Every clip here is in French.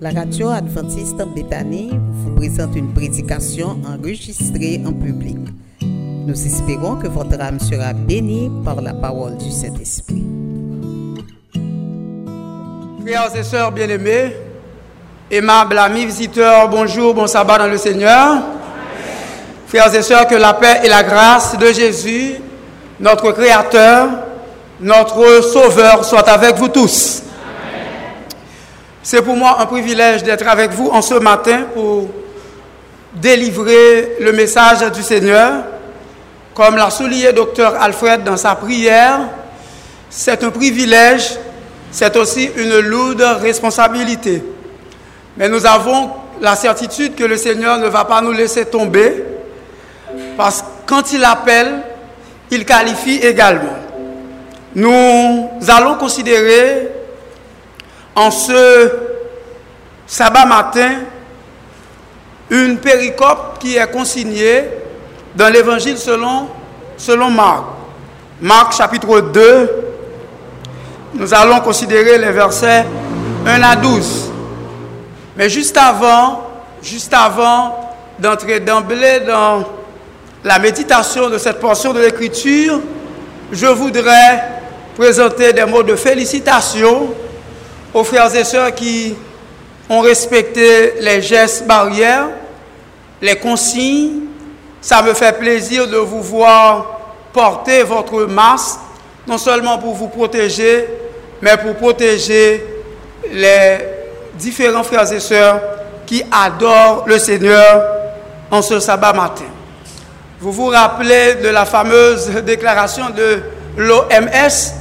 La radio adventiste Bethany vous présente une prédication enregistrée en public. Nous espérons que votre âme sera bénie par la parole du Saint-Esprit. Frères et sœurs bien-aimés, aimables amis visiteurs, bonjour, bon sabbat dans le Seigneur. Frères et sœurs, que la paix et la grâce de Jésus, notre Créateur, notre Sauveur, soient avec vous tous. C'est pour moi un privilège d'être avec vous en ce matin pour délivrer le message du Seigneur. Comme l'a souligné docteur Alfred dans sa prière, c'est un privilège, c'est aussi une lourde responsabilité. Mais nous avons la certitude que le Seigneur ne va pas nous laisser tomber, parce que quand il appelle, il qualifie également. Nous allons considérer en ce sabbat matin une péricope qui est consignée dans l'évangile selon, selon Marc. Marc chapitre 2, nous allons considérer les versets 1 à 12. Mais juste avant, juste avant d'entrer d'emblée dans la méditation de cette portion de l'écriture, je voudrais présenter des mots de félicitations aux frères et sœurs qui ont respecté les gestes barrières, les consignes. Ça me fait plaisir de vous voir porter votre masque, non seulement pour vous protéger, mais pour protéger les différents frères et sœurs qui adorent le Seigneur en ce sabbat matin. Vous vous rappelez de la fameuse déclaration de l'OMS,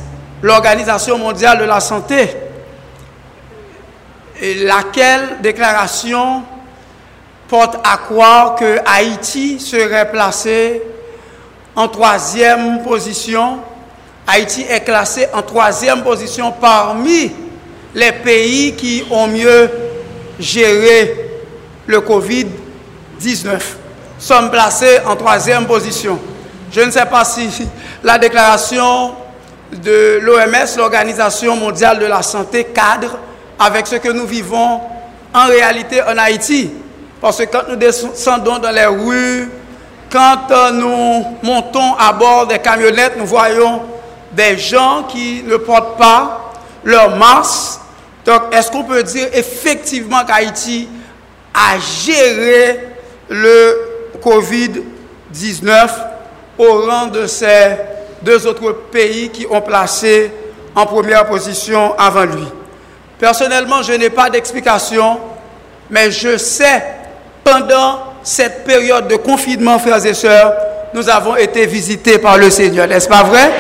l'Organisation mondiale de la santé, laquelle déclaration porte à croire que Haïti serait placé en troisième position. Haïti est classé en troisième position parmi les pays qui ont mieux géré le Covid-19. Sommes placés en troisième position. Je ne sais pas si la déclaration de l'OMS, l'Organisation mondiale de la santé, cadre avec ce que nous vivons en réalité en Haïti. Parce que quand nous descendons dans les rues, quand nous montons à bord des camionnettes, nous voyons des gens qui ne portent pas leur masque. Donc, est-ce qu'on peut dire effectivement qu'Haïti a géré le Covid-19 au rang de ces deux autres pays qui ont placé en première position avant lui? Personnellement, je n'ai pas d'explication, mais je sais, pendant cette période de confinement, frères et sœurs, nous avons été visités par le Seigneur, n'est-ce pas vrai?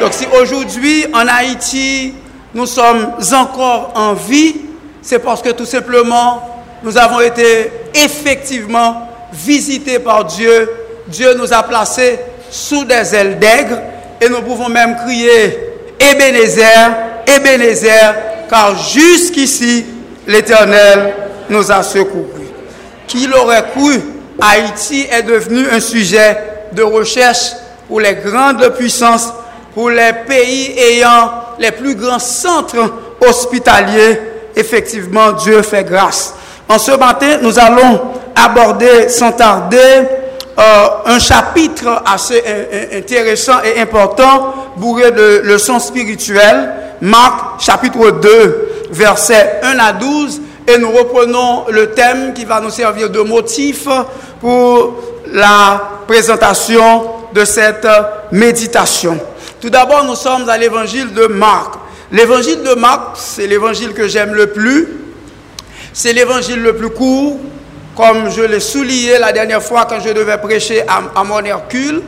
Donc si aujourd'hui, en Haïti, nous sommes encore en vie, c'est parce que tout simplement, nous avons été effectivement visités par Dieu. Dieu nous a placés sous des ailes d'aigre et nous pouvons même crier Ebenezer, Ebenezer, car jusqu'ici, l'Éternel nous a secourus. Qui l'aurait cru Haïti est devenu un sujet de recherche pour les grandes puissances, pour les pays ayant les plus grands centres hospitaliers. Effectivement, Dieu fait grâce. En ce matin, nous allons aborder sans tarder euh, un chapitre assez intéressant et important, bourré de leçons spirituelles. Marc chapitre 2, versets 1 à 12, et nous reprenons le thème qui va nous servir de motif pour la présentation de cette méditation. Tout d'abord, nous sommes à l'évangile de Marc. L'évangile de Marc, c'est l'évangile que j'aime le plus. C'est l'évangile le plus court, comme je l'ai souligné la dernière fois quand je devais prêcher à, à mon Hercule.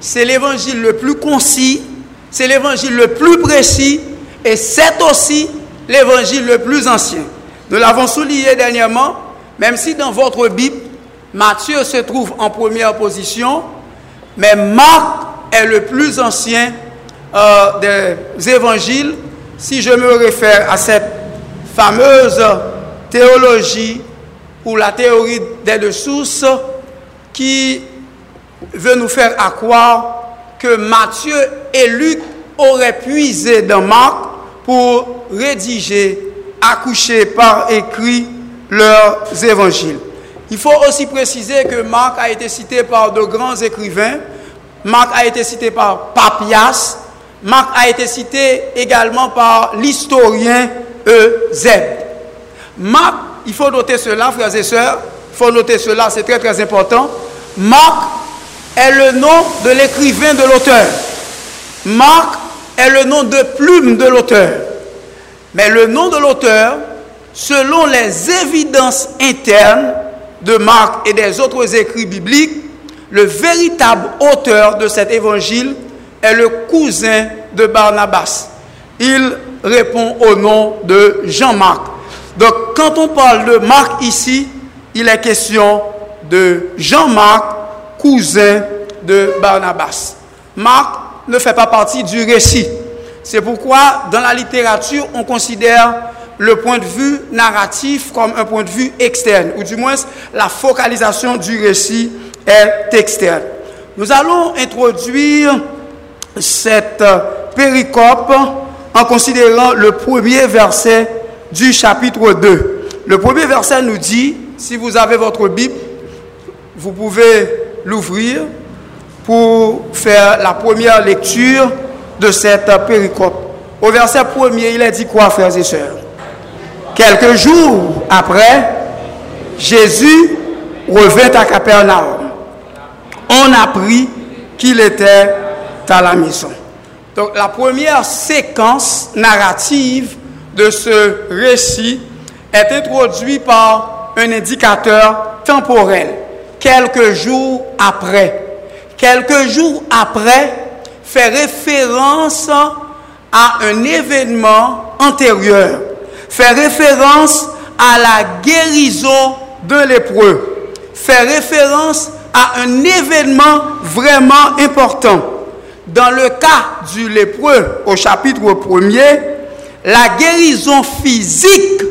C'est l'évangile le plus concis, c'est l'évangile le plus précis, et c'est aussi l'évangile le plus ancien. Nous l'avons souligné dernièrement, même si dans votre Bible, Matthieu se trouve en première position, mais Marc est le plus ancien euh, des évangiles, si je me réfère à cette fameuse théologie ou la théorie des deux sources qui veut nous faire croire que Matthieu et Luc auraient puisé dans Marc pour rédiger, accoucher par écrit leurs évangiles. Il faut aussi préciser que Marc a été cité par de grands écrivains. Marc a été cité par Papias. Marc a été cité également par l'historien Eusèbe. Marc, il faut noter cela, frères et sœurs, il faut noter cela, c'est très très important. Marc est le nom de l'écrivain de l'auteur. Marc est le nom de plume de l'auteur. Mais le nom de l'auteur, selon les évidences internes de Marc et des autres écrits bibliques, le véritable auteur de cet évangile est le cousin de Barnabas. Il répond au nom de Jean-Marc. Donc quand on parle de Marc ici, il est question de Jean-Marc, cousin de Barnabas. Marc ne fait pas partie du récit. C'est pourquoi dans la littérature, on considère le point de vue narratif comme un point de vue externe, ou du moins la focalisation du récit est externe. Nous allons introduire cette péricope en considérant le premier verset du chapitre 2. Le premier verset nous dit, si vous avez votre Bible, vous pouvez l'ouvrir pour faire la première lecture de cette péricope. Au verset premier, il a dit quoi, frères et sœurs? Quelques jours après, Jésus revint à Capernaum. On apprit qu'il était à la maison. Donc la première séquence narrative de ce récit est introduite par un indicateur temporel. Quelques jours après. Quelques jours après fait référence à un événement antérieur. Fait référence à la guérison de lépreux. Fait référence à un événement vraiment important. Dans le cas du lépreux, au chapitre 1er, la guérison physique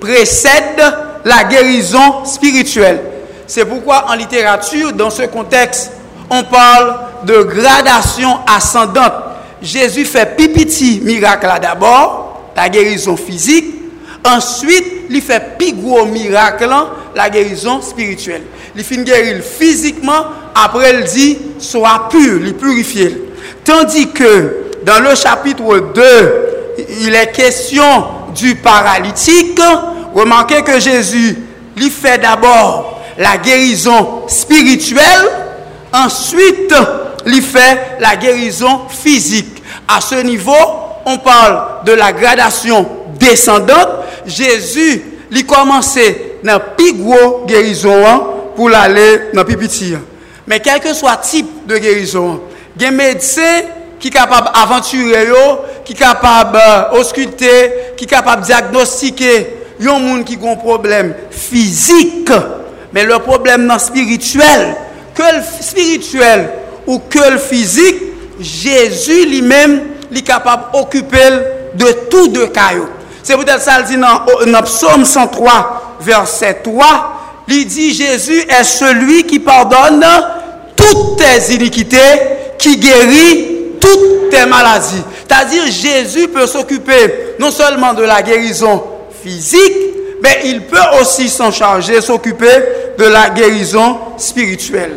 précède la guérison spirituelle. C'est pourquoi en littérature, dans ce contexte, on parle de gradation ascendante. Jésus fait pipiti miracle d'abord, la guérison physique. Ensuite, il fait plus gros miracle, la guérison spirituelle. Il finit guérir physiquement, après il dit, sois pur, il purifie. Tandis que dans le chapitre 2, il est question du paralytique. Remarquez que Jésus lui fait d'abord la guérison spirituelle, Ensuite, il fait la guérison physique. À ce niveau, on parle de la gradation descendante. Jésus, il commençait dans plus gros guérison pour l'aller dans plus petit. Mais quel que soit le type de guérison, il y a des médecins qui sont capables d'aventurer, qui sont capables d'ausculter, euh, qui sont capables de diagnostiquer. Il y a des gens qui a un problème physique, mais le problème non spirituel, que le spirituel ou que le physique, Jésus lui-même est capable d'occuper de tout de cailloux. C'est peut-être ça le dit dans, dans Psaume 103, verset 3. Il dit Jésus est celui qui pardonne toutes tes iniquités, qui guérit toutes tes maladies. C'est-à-dire Jésus peut s'occuper non seulement de la guérison physique, mais il peut aussi s'en charger, s'occuper de la guérison spirituelle.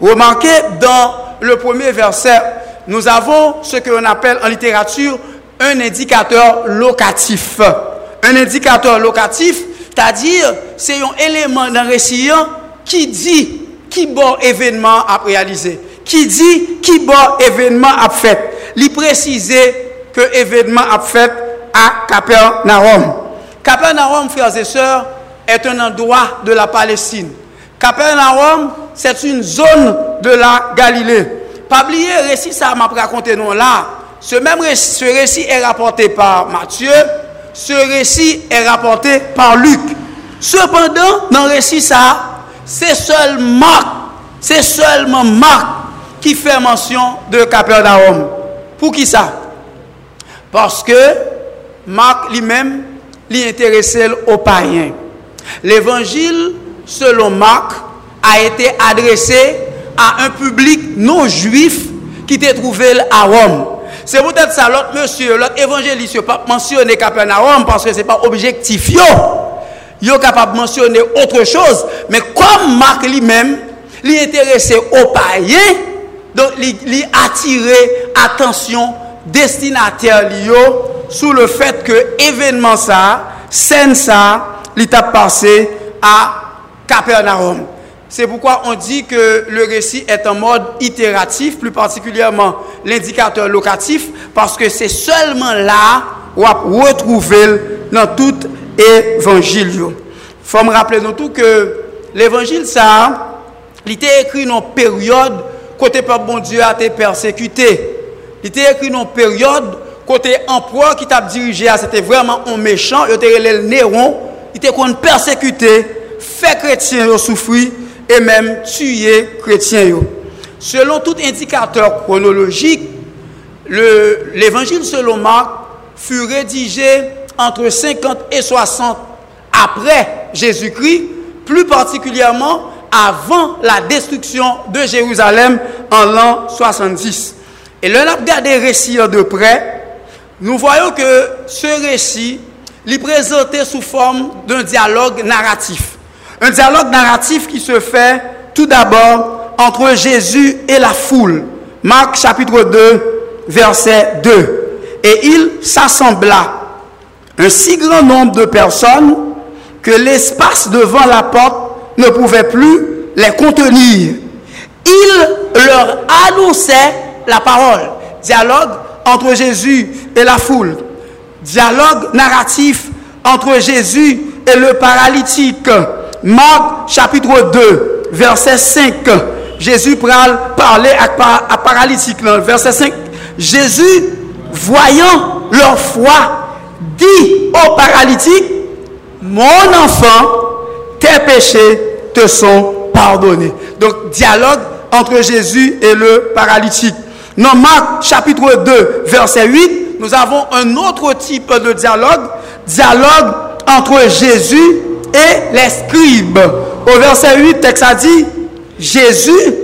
Remarquez dans le premier verset, nous avons ce que l'on appelle en littérature un indicateur locatif. Un indicateur locatif, c'est-à-dire c'est un élément d'un récit qui dit qui bon événement a réalisé, qui dit qui bon événement a fait. Il préciser que événement a fait à Capernaum. Capernaum, frères et sœurs, est un endroit de la Palestine. Capernaum, c'est une zone de la Galilée. Pas oublier le récit, ça m'a raconté non là. Ce même récit, ce récit est rapporté par Matthieu, ce récit est rapporté par Luc. Cependant, dans le récit, ça, c'est seulement Marc, c'est seulement Marc qui fait mention de Capernaum. Pour qui ça? Parce que Marc lui-même aux païens. L'évangile, selon Marc, a été adressé à un public non juif qui était trouvé à Rome. C'est peut-être ça, l'autre monsieur, l'autre évangéliste, pas mentionné Capernaum parce que ce n'est pas objectif. yo capable de mentionner autre chose, mais comme Marc lui-même, lui intéressé au païen, donc il attiré attention destinataire yo sous le fait que événement ça, scène ça, l'étape passé à Capernaum. C'est pourquoi on dit que le récit est en mode itératif, plus particulièrement l'indicateur locatif, parce que c'est seulement là où on retrouver dans tout évangile. Il faut me rappeler tout que l'évangile, ça, il était écrit dans une période côté par bon Dieu a été persécuté. Il était écrit dans une période côté empereur qui t'a dirigé, c'était vraiment un méchant, il était le Néron, il était persécuté, fait chrétien souffrir et même tuer chrétiens. Selon tout indicateur chronologique, l'évangile selon Marc fut rédigé entre 50 et 60 après Jésus-Christ, plus particulièrement avant la destruction de Jérusalem en l'an 70. Et là, on a regardé récit de près, nous voyons que ce récit est présenté sous forme d'un dialogue narratif. Un dialogue narratif qui se fait tout d'abord entre Jésus et la foule. Marc chapitre 2, verset 2. Et il s'assembla un si grand nombre de personnes que l'espace devant la porte ne pouvait plus les contenir. Il leur annonçait la parole. Dialogue entre Jésus et la foule. Dialogue narratif entre Jésus et le paralytique. Marc chapitre 2, verset 5. Jésus pral parler à, paralytique. Verset 5. Jésus, voyant leur foi, dit au paralytique, mon enfant, tes péchés te sont pardonnés. Donc, dialogue entre Jésus et le paralytique. Dans Marc chapitre 2, verset 8, nous avons un autre type de dialogue, dialogue entre Jésus et les scribes. Au verset 8, texte a dit, Jésus,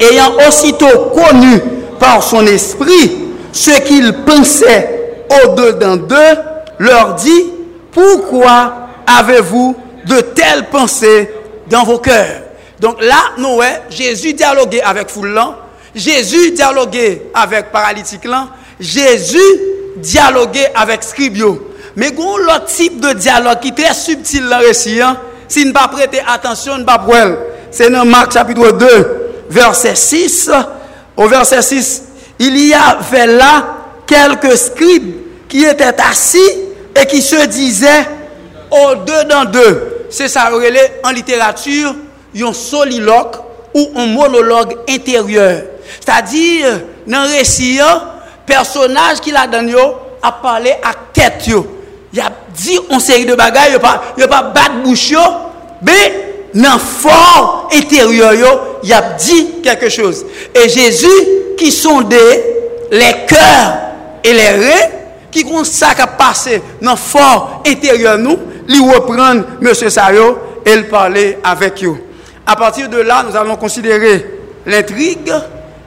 ayant aussitôt connu par son esprit ce qu'il pensait au-dedans d'eux, leur dit, pourquoi avez-vous de telles pensées dans vos cœurs? Donc là, nous, Jésus dialoguait avec Foulan, Jésus dialoguait avec paralytique là, Jésus dialoguait avec scribio. Mais gon l'autre type de dialogue qui est très subtil dans récit si ne pas prêter attention, ne pas C'est dans Marc chapitre 2, verset 6. Au verset 6, il y avait là quelques scribes qui étaient assis et qui se disaient au deux dans deux. C'est ça relais en littérature, un soliloque ou un monologue intérieur. C'est-à-dire, dans le récit, personnage qui l'a donné a parlé à tête. Il a dit une série de bagages, il n'a pas battu bouche, mais dans le fort intérieur, il a dit quelque chose. Et Jésus qui sondait les cœurs et les reins, qui ont ça qui passé dans le fort intérieur nous, lui M. Sayo et le parler avec eux. À partir de là, nous allons considérer l'intrigue.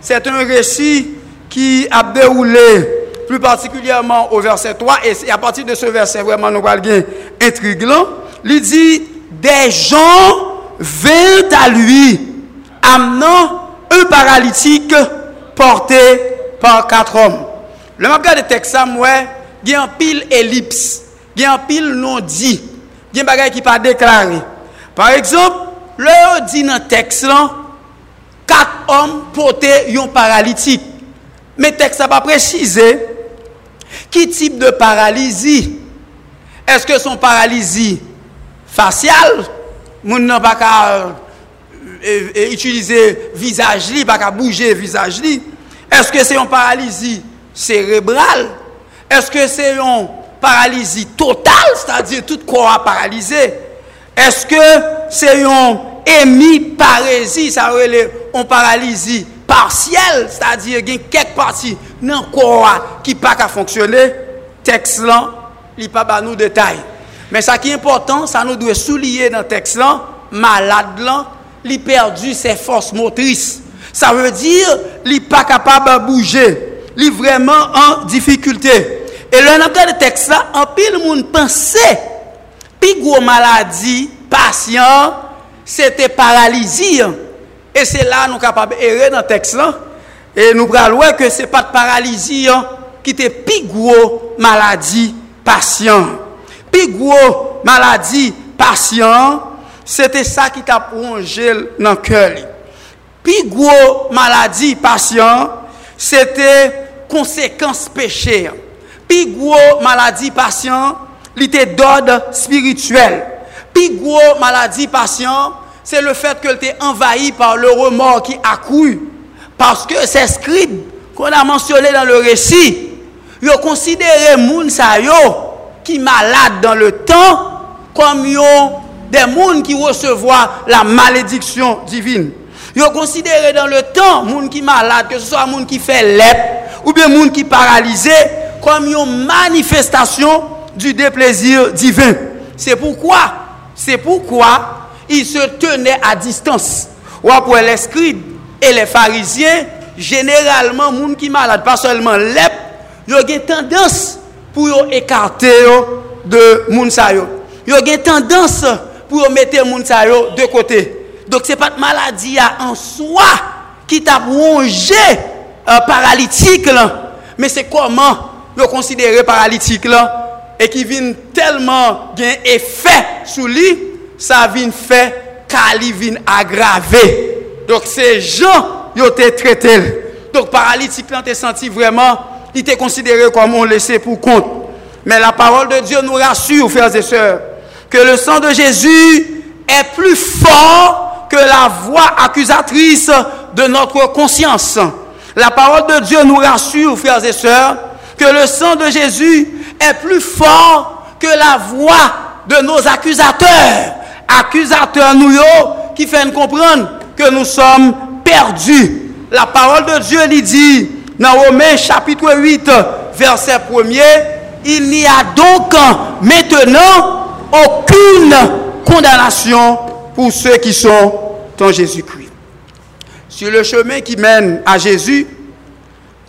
C'est un récit qui a déroulé plus particulièrement au verset 3, et à partir de ce verset, vraiment, nous allons intriguant. Il dit, des gens vinrent à lui, amenant un paralytique porté par quatre hommes. Le map gade teksam wè, gen pil elips, gen pil non di, gen bagay ki pa deklari. Par ekzop, lè yo di nan teks lan, kat om pote yon paralitik. Me tek sa pa prechize, ki tip de paralizi? Eske son paralizi fasyal? Moun nan baka e, e itilize vizaj li, baka bouje vizaj li? Eske se yon paralizi cerebral? Eske se yon paralizi total, sta di tout kwa paralize? Eske se yon hémiparésie, ça veut dire on paralysie partielle, c'est-à-dire qu'il y a quelques parties dans le corps qui pas qu'à fonctionner, texte là, il pas à nous détail. Mais ça qui est important, ça nous doit souligner dans le texte là, malade là, il perdu ses forces motrices. Ça veut dire il pas capable de bouger, il vraiment en difficulté. Et le regard de texte là, en pile monde pensait, puis gros maladie, patient, c'était paralysie. Et c'est là nous sommes capables d'errer dans le texte. Là. Et nous prenons que ce n'est pas de paralysie qui était plus gros maladie patient. Plus gros maladie patient, c'était ça qui t'a plongé dans le cœur. Plus gros maladie patient, c'était conséquence péché. Plus gros maladie patient, était d'ordre spirituel. Pi gros maladie patient, c'est le fait que était envahi par le remords qui accru. Parce que ces scribes qu'on a mentionné dans le récit, ils ont considéré sa yo qui malade dans le temps comme des gens qui recevoir la malédiction divine. Ils ont considéré dans le temps moun qui malade, que ce soit moun qui fait lèpre, ou bien moun qui paralysé comme une manifestation du déplaisir divin. C'est pourquoi, C'est pourquoi ils se tenaient à distance. Ou après les scribes et les pharisiens, généralement, moun qui malade, pas seulement lep, ils ont tendance pour écarter de moun sa yo. Yo gen tendance pour mettre moun sa de côté. Donc c'est pas de maladie en soi qui t'a rongé euh, paralytique là, mais c'est comment le considérer paralytique là et qui vient tellement gain effet ça vient fait car il vient aggravé. Donc ces gens ils ont été traités. Donc paralytique là, t'es senti vraiment, il était considéré comme on laissé pour compte. Mais la parole de Dieu nous rassure, frères et sœurs, que le sang de Jésus est plus fort que la voix accusatrice de notre conscience. La parole de Dieu nous rassure, frères et sœurs, que le sang de Jésus est plus fort que la voix de nos accusateurs. Accusateurs nous qui font comprendre que nous sommes perdus. La parole de Dieu lui dit dans Romains chapitre 8, verset 1er, il n'y a donc maintenant aucune condamnation pour ceux qui sont en Jésus-Christ. Sur le chemin qui mène à Jésus,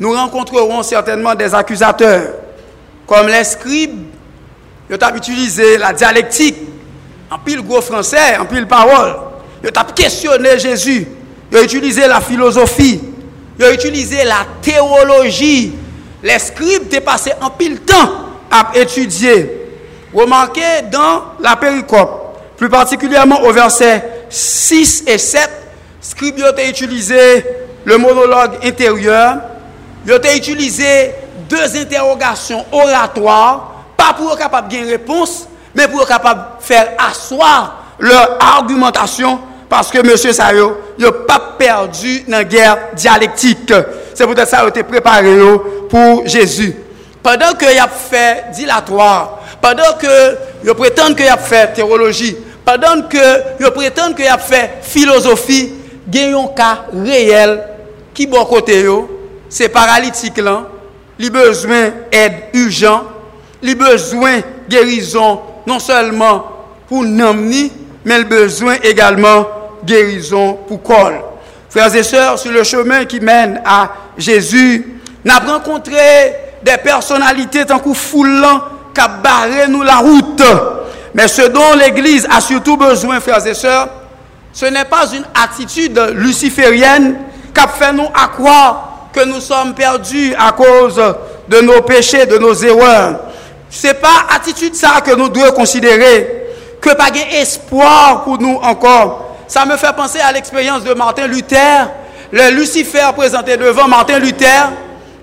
nous rencontrerons certainement des accusateurs, comme les scribes, ils ont utilisé la dialectique, en pile gros français, en pile parole. Ils ont questionné Jésus, ils ont utilisé la philosophie, ils ont utilisé la théologie. Les scribes passés en pile temps à étudier. Remarquez dans la péricope, plus particulièrement au verset 6 et 7, Scribe a utilisé le monologue intérieur. Il a utilisé deux interrogations oratoires, pas pour être capable de une réponse, mais pour être capable de faire asseoir leur argumentation, parce que M. Sayo n'a pas perdu dans la guerre dialectique. C'est peut-être ça qu'il a été préparé pour Jésus. Pendant qu'il a fait dilatoire, pendant qu'il prétend qu'il a fait théologie, pendant qu'il prétend qu'il a fait philosophie, gen yon cas réel qui bon côté c'est paralytique là, li besoin aide urgent, li besoin guérison non seulement pour namni, mais le besoin également guérison pour col. Frères et sœurs, sur le chemin qui mène à Jésus, nous avons rencontré des personnalités tant que foulant qui barré la route. Mais ce dont l'Église a surtout besoin, frères et sœurs, ce n'est pas une attitude luciférienne qui fait nous à croire que nous sommes perdus à cause de nos péchés, de nos erreurs. Ce n'est pas attitude ça que nous devons considérer, que pas espoir pour nous encore. Ça me fait penser à l'expérience de Martin Luther, le Lucifer présenté devant Martin Luther,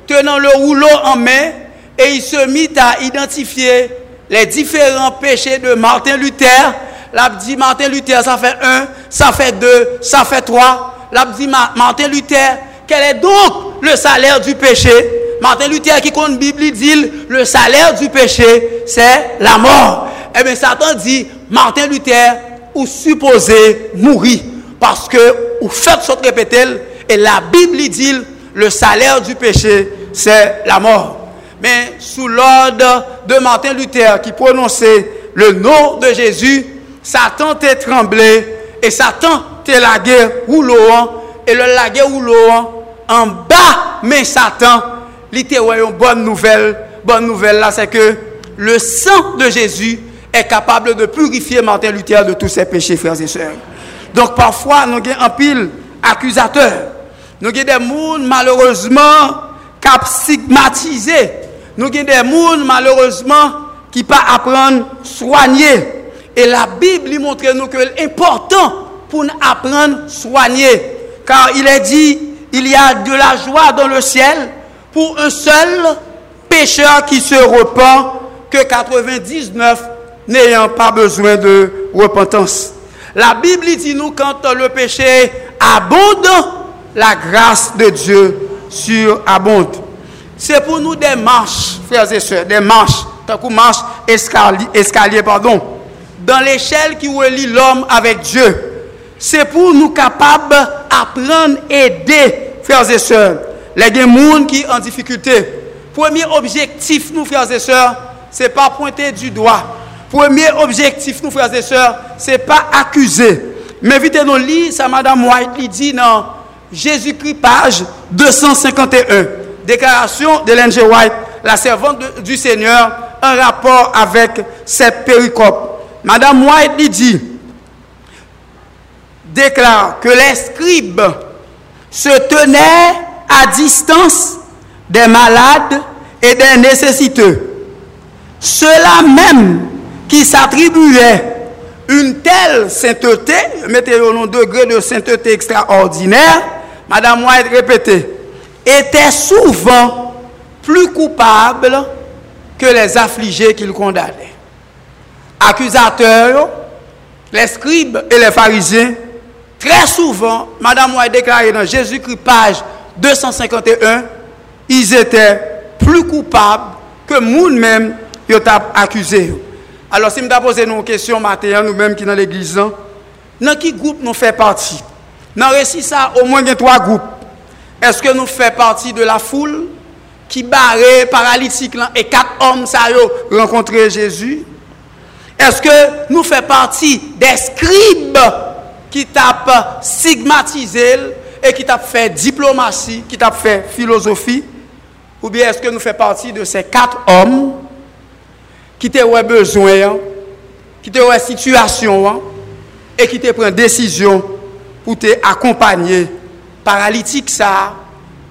tenant le rouleau en main, et il se mit à identifier les différents péchés de Martin Luther L'a dit Martin Luther, ça fait un, ça fait deux, ça fait trois. L'a dit Martin Luther, quel est donc le salaire du péché? Martin Luther qui compte Bible dit le salaire du péché, c'est la mort. Eh bien, Satan dit, Martin Luther, ou supposé mourir. Parce que, vous faites ce répéter, et la Bible dit, le salaire du péché, c'est la mort. Mais sous l'ordre de Martin Luther qui prononçait le nom de Jésus, Satan t'a tremblé et Satan t'a lagué rouleau et le lagué en bas mais Satan il une bonne nouvelle bonne nouvelle là c'est que le sang de Jésus est capable de purifier Martin Luther de tous ses péchés, frères et sœurs. Donc parfois, nous avons un pile accusateur. Nous avons des gens, malheureusement, qui stigmatisé. Nous avons des gens, malheureusement, qui pas apprendre à soigner. Et la Bible lui montre nous que important pour nous apprendre soigner. Car il est dit, il y a de la joie dans le ciel pour un seul pécheur qui se repent que 99 n'ayant pas besoin de repentance. La Bible dit nous quand le péché abonde, la grâce de Dieu surabonde. C'est pour nous des marches, frères et sœurs, des marches, tant que marche escalier, pardon, dans l'échelle qui relie l'homme avec Dieu. C'est pour nous capables d'apprendre, aider, frères et sœurs, les gens qui sont en difficulté. Premier objectif, nous, frères et sœurs, c'est pas pointer du doigt. Premier objectif, nous, frères et sœurs, c'est pas accuser. Mais vite nous lire ça, Madame White dit dans Jésus-Christ, page 251. Déclaration de G. White, la servante du Seigneur, en rapport avec cette péricope. Madame White dit, déclare que les scribes se tenaient à distance des malades et des nécessiteux. Ceux-là même qui s'attribuaient une telle sainteté, mettez au degré de sainteté extraordinaire, Madame White répétait, étaient souvent plus coupables que les affligés qu'ils condamnaient. Accusateurs, les scribes et les pharisiens, très souvent, Madame White déclaré dans Jésus-Christ, page 251, ils étaient plus coupables que nous-mêmes qui accusé. Alors, si je me posé une question matin, nous-mêmes qui dans l'église, dans quel groupe nous fait partie Dans le récit, ça, au moins, il y a trois groupes. Est-ce que nous faisons partie de la foule qui barrait paralytique et quatre hommes ça y rencontré Jésus Est-ce que nous faisons partie des scribes qui tapent stigmatisés et qui t'a fait diplomatie, qui t'a fait philosophie, ou bien est-ce que nous faisons partie de ces quatre hommes qui t'ont besoin, qui t'ont situation, et qui te prend décision pour t'accompagner paralytique ça,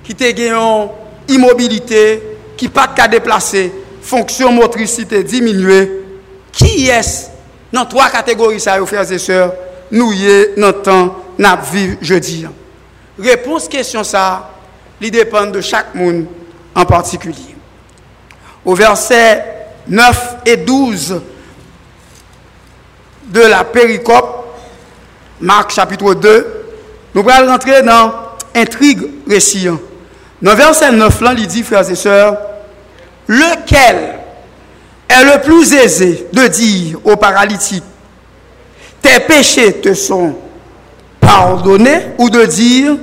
qui te gagne immobilité, qui pas de déplacer, fonction motricité diminuée. Qui est dans trois catégories ça, frères et sœurs, nous y est dans le temps, nous vivons jeudi. Réponse question ça, il dépend de chaque monde en particulier. Au verset 9 et 12 de la péricope, Marc chapitre 2, nous allons rentrer dans intrigue récit. Dans verset 9, là, il dit, frères et sœurs, lequel est le plus aisé de dire aux paralytiques, tes péchés te sont pardonnés, ou de dire,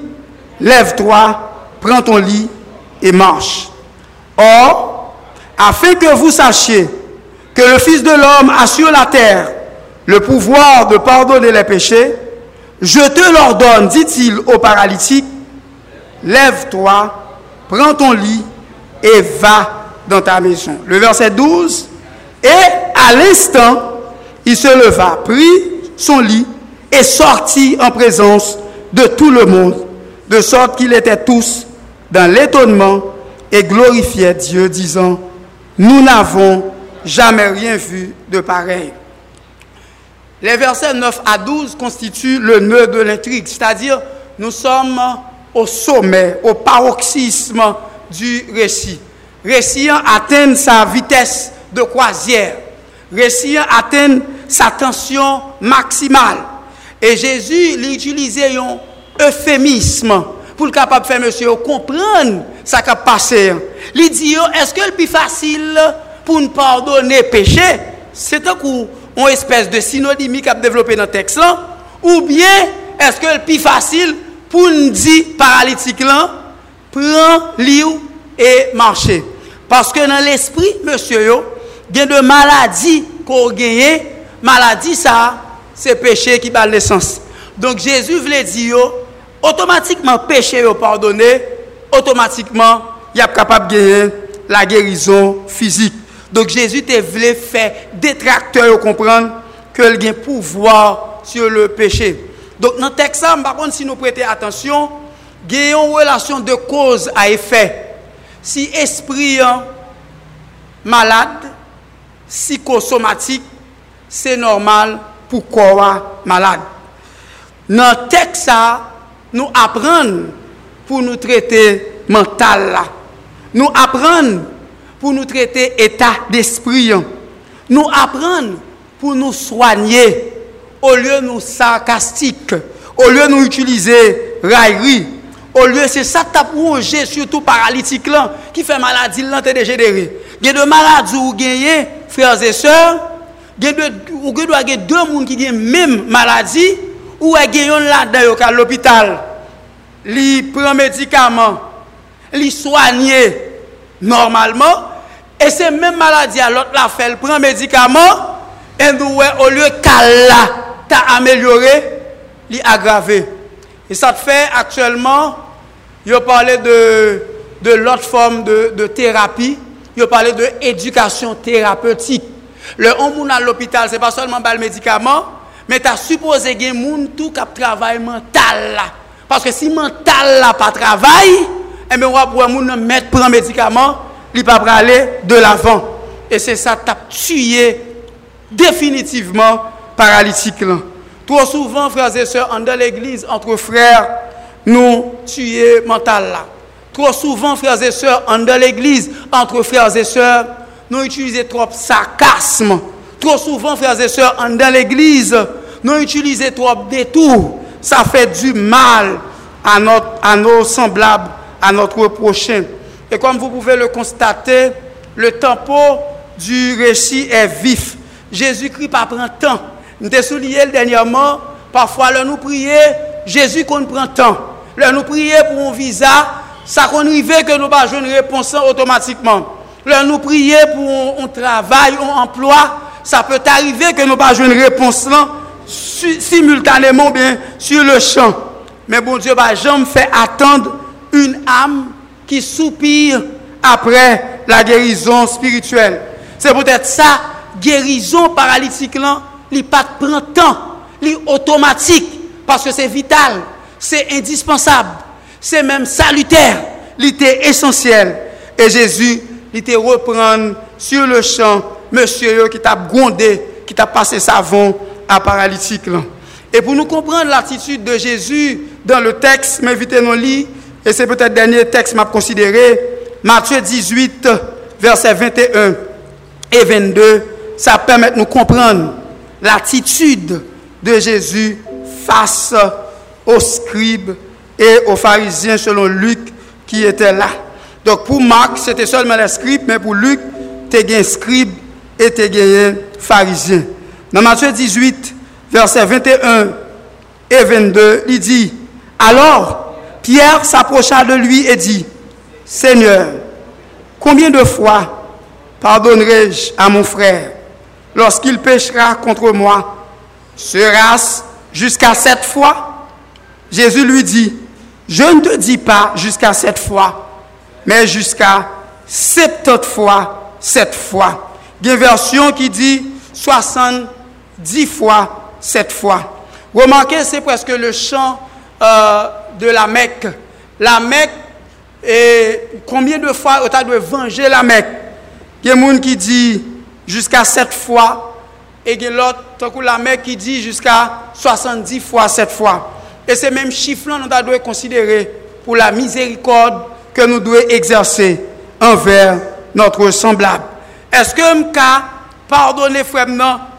lève-toi, prends ton lit et marche. Or, afin que vous sachiez que le Fils de l'homme a sur la terre le pouvoir de pardonner les péchés, je te l'ordonne, dit-il au paralytique, lève-toi, prends ton lit et va dans ta maison. Le verset 12, et à l'instant, il se leva, prit son lit et sortit en présence de tout le monde, de sorte qu'ils étaient tous dans l'étonnement et glorifiaient Dieu, disant, nous n'avons jamais rien vu de pareil. Les versets 9 à 12 constituent le nœud de l'intrigue, c'est-à-dire nous sommes au sommet, au paroxysme du récit. Récit atteint sa vitesse de croisière. Récit atteint sa tension maximale. E Jésus li utilize yon eufemisme pou l kapap fè monsye yo kompran sa kap pase. Li di yo, eske l pi fasil pou n pardonne peche? Se tan kou, on espèse de sinonimi kap devlopè nan teks lan, ou bien, eske l pi fasil pou n di paralitik lan, pran li ou e manche. Paske nan l'esprit, monsye yo, gen de maladi ko genye, maladi sa a, c'est péché qui bat l'essence. Donc Jésus voulait dire, automatiquement péché est pardonné, automatiquement il est capable de gagner la guérison physique. Donc Jésus te voulait faire détracteur comprendre que le gain pouvoir sur le péché. Donc dans le texte, par contre, si nous prêtons attention, il y a une relation de cause à effet. Si esprit malade, psychosomatique, c'est normal pou kowa malade. Nan tek sa, nou apren pou nou trete mental la. Nou apren pou nou trete etat d'esprit yon. Nou apren pou nou soanye ou lye nou sarkastik, ou lye nou utilize rayri, ou lye se sa tap wouje surtout paralitik lan ki fe maladi lan te degenere. Gen de maladi ou genye, frères et sœurs, gen de y a deux, deux personnes qui ont même maladie, ou a là-dedans à l'hôpital, li prend médicaments, li soigner normalement, et c'est même maladie à l'autre la fait, prend médicaments, et nous, au lieu qu'Allah t'a amélioré, li aggravé. Et ça fait actuellement, il parlé de, de l'autre forme de, de thérapie, il parlé de éducation thérapeutique. Le on à l'hôpital, ce n'est pas seulement le médicament, mais tu as supposé que gens tout qui travail mental. Parce que si mental là pas travail, eh bien, on pouvoir mettre prendre médicament, il pas aller de l'avant. Et c'est ça qui a tué définitivement paralytique. Trop souvent, frères et sœurs, dans l'église, entre frères, nous tuons mental. Trop souvent, frères et sœurs, dans l'église, entre frères et sœurs, nous utilisons trop sarcasme. Trop souvent, frères et sœurs, dans l'église, nous utilisons trop détours. Ça fait du mal à, notre, à nos semblables, à notre prochain. Et comme vous pouvez le constater, le tempo du récit est vif. Jésus-Christ pas prend temps. Nous avons souligné dernièrement, parfois, là nous prier, Jésus qu'on prend temps. Là nous prier pour un visa, ça qu'on arrive que nous pas une réponse automatiquement. Là nous prier pour un, travail, un emploi, ça peut arriver que nous pas une réponse simultanément sur le champ. Mais bon Dieu, bah, jamais fait attendre une âme qui soupire après la guérison spirituelle. C'est peut-être ça, guérison paralytique là, il pas prend temps, automatique parce que c'est vital, c'est indispensable, c'est même salutaire, il était essentiel. Et Jésus, il était reprendre sur le champ monsieur qui t'a grondé, qui t'a passé savon à paralytique Et pour nous comprendre l'attitude de Jésus dans le texte, m'invitez nous lire et c'est peut-être le dernier texte m'a considéré, Matthieu 18 versets 21 et 22, ça permet de nous comprendre l'attitude de Jésus face aux scribes et aux pharisiens selon Luc qui était là. Donc pour Marc, c'était seulement les scribes, mais pour Luc, c'était un scribe et un pharisien. Dans Matthieu 18, versets 21 et 22, il dit, alors Pierre s'approcha de lui et dit, Seigneur, combien de fois pardonnerai-je à mon frère lorsqu'il péchera contre moi, sera-ce jusqu'à sept fois Jésus lui dit, je ne te dis pas jusqu'à sept fois, mais jusqu'à septante fois sept fois. Il y a une version qui dit soixante-dix fois sept fois. Remarquez, c'est presque le chant euh, de la Mecque. La Mecque, et combien de fois on de venger la Mecque? Il y a des gens qui dit jusqu'à 7 fois, et il y a l'autre, la Mecque qui dit jusqu'à 70 fois 7 fois. Et ces mêmes chiffres-là, nous devons considérer pour la miséricorde que nous devons exercer envers notre semblable. Est-ce que je pardonner frère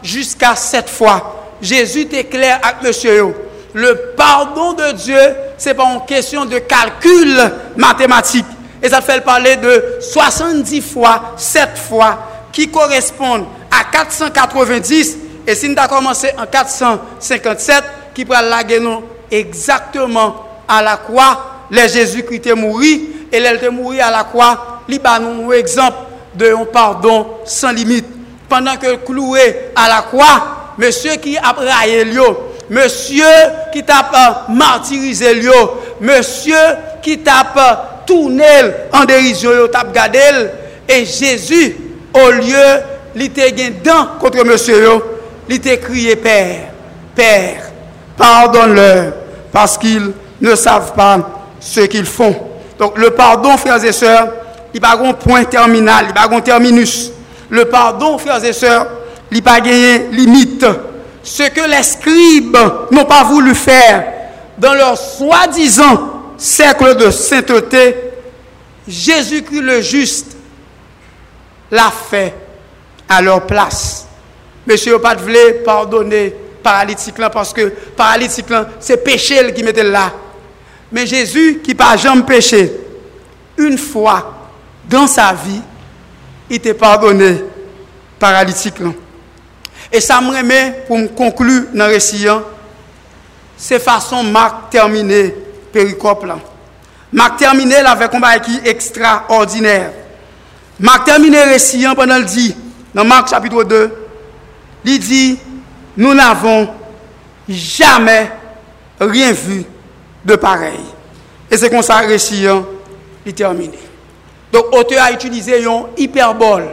jusqu'à 7 fois? Jésus est clair avec monsieur. Le pardon de Dieu, ce n'est pas une question de calcul mathématique. Et ça fait parler de 70 fois, 7 fois, qui correspondent à 490. Et si nous avons commencé en 457, qui prend la exactement à la croix, les Jésus-Christ est mort, et il est mort à la croix, il un exemple de un pardon sans limite. Pendant que cloué à la croix, monsieur qui a raillé monsieur qui t'a martyrisé, monsieur qui t'a tourné en dérision, t'a gardé, et Jésus au lieu, il était contre monsieur, il crié Père, Père, pardonne-leur, parce qu'ils ne savent pas ce qu'ils font. Donc le pardon, frères et sœurs, il n'y a pas point terminal, il n'y a pas terminus. Le pardon, frères et sœurs, il n'y a pas de limite. Ce que les scribes n'ont pas voulu faire dans leur soi-disant cercle de sainteté, Jésus-Christ le juste l'a fait à leur place. Monsieur, pas de pardonner paralytique là parce que paralytique là, c'est péché qui mettait là. Mais Jésus qui n'a jamais péché, une fois dans sa vie, il t'a pardonné paralytique. Et ça me remet pour conclure dans le récit, hein, c'est façon Marc terminé péricope là. Marc terminé avec un bail qui extraordinaire. Marc terminé récit hein, pendant le dit, dans Marc chapitre 2, il dit, nous n'avons jamais rien vu de pareil. Et c'est comme ça récit hein, est terminé. Donc, l'auteur a utilisé une hyperbole.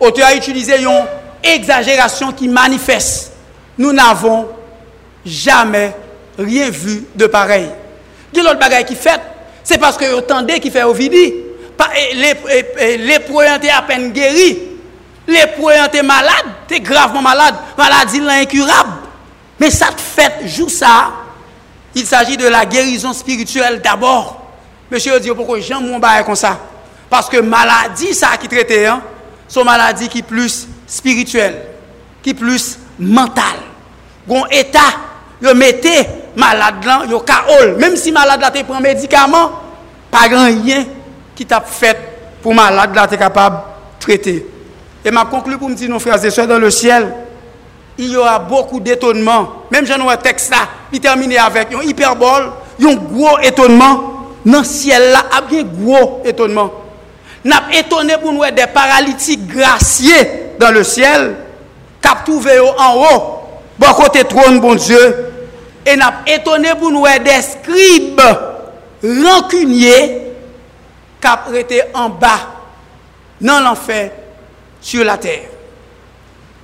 L'auteur a utilisé une exagération qui manifeste. Nous n'avons jamais rien vu de pareil. Il y a l'autre bagaille qui fait, c'est parce que entendez qui fait. Les points étaient à peine guéris. Les points étaient malades, t'es gravement malade, maladie incurable. Mais ça te fait, joue ça. Il s'agit de la guérison spirituelle d'abord. Monsieur dit pourquoi j'aime mon bail comme ça Parce que maladie ça qui traite hein, sont maladie qui plus spirituelle, qui plus mentale. Gon état, yo mettez malade là, yo kaol, même si malade là te prend médicament, pas grand rien qui t'a fait pour malade là t'es capable de traiter. Et m'a conclu pour me dire nos frères et sœurs dans le ciel, il y aura beaucoup d'étonnement. Même j'en ai un texte là, il termine avec un hyperbole, un gros étonnement. Dans le ciel là, il y a un gros étonnement. Nous avons étonné pour nous des paralytiques graciés dans le ciel, qui trouvé en haut, bon côté trône, bon Dieu. Et nous avons étonné pour nous des scribes rancuniers qui été en bas, dans l'enfer, sur la terre.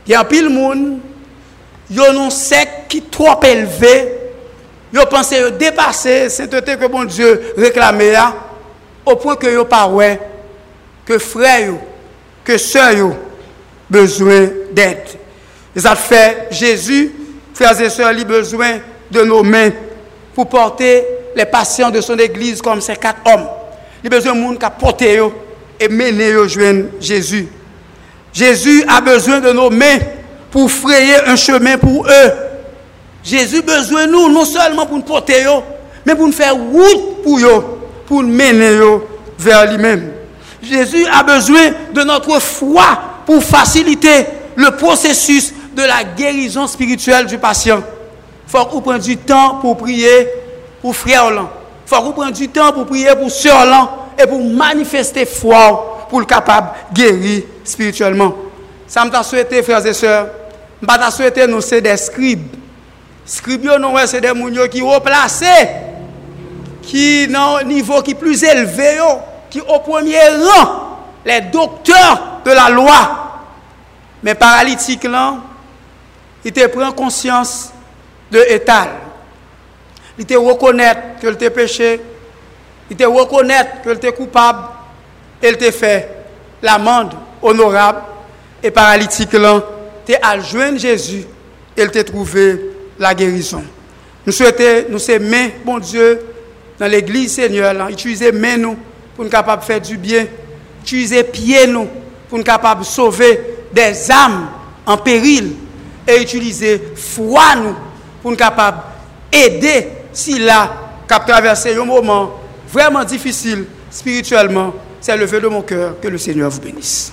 Il y a pile monde il y a un sec qui trop élevé, ils pensent dépasser sainteté que bon Dieu réclamait au point que ils pas que frères que sœurs besoin d'aide. Ça fait Jésus, frères et sœurs, a besoin de nos mains pour porter les patients de son église comme ces quatre hommes. Il a besoin de monde qui porter et mener Jésus. Jésus a besoin de nos mains pour frayer un chemin pour eux. Jésus besoin de nous, non seulement pour nous porter, mais pour nous faire route pour eux, pour nous mener vers lui-même. Jésus a besoin de notre foi pour faciliter le processus de la guérison spirituelle du patient faut qu'on prenne du temps pour prier pour frère Il faut qu'on prenne du temps pour prier pour sœur et pour manifester foi pour le capable de guérir spirituellement. Ça m'a souhaité, frères et sœurs, Mpa ta souwete nou se de skrib. Skrib yo nou we se de moun yo ki ou plase. Ki nan nivou ki plus elve yo. Ki ou premier ran. Le doktor de la loi. Men paralitik lan. I te pren konsyans de etal. I te wakonet ke lte peche. I te wakonet ke lte koupab. El te fe l'amande honorab. E paralitik lan. Tu à joindre Jésus, et t'a trouvé la guérison. Nous souhaitons, nous aimer, bon Dieu, dans l'église Seigneur, là, utiliser main nous pour nous capables de faire du bien, utiliser pieds nous pour nous capables de sauver des âmes en péril et utiliser foi nous pour nous capables d'aider si là, a traversé un moment vraiment difficile spirituellement. C'est le vœu de mon cœur. Que le Seigneur vous bénisse.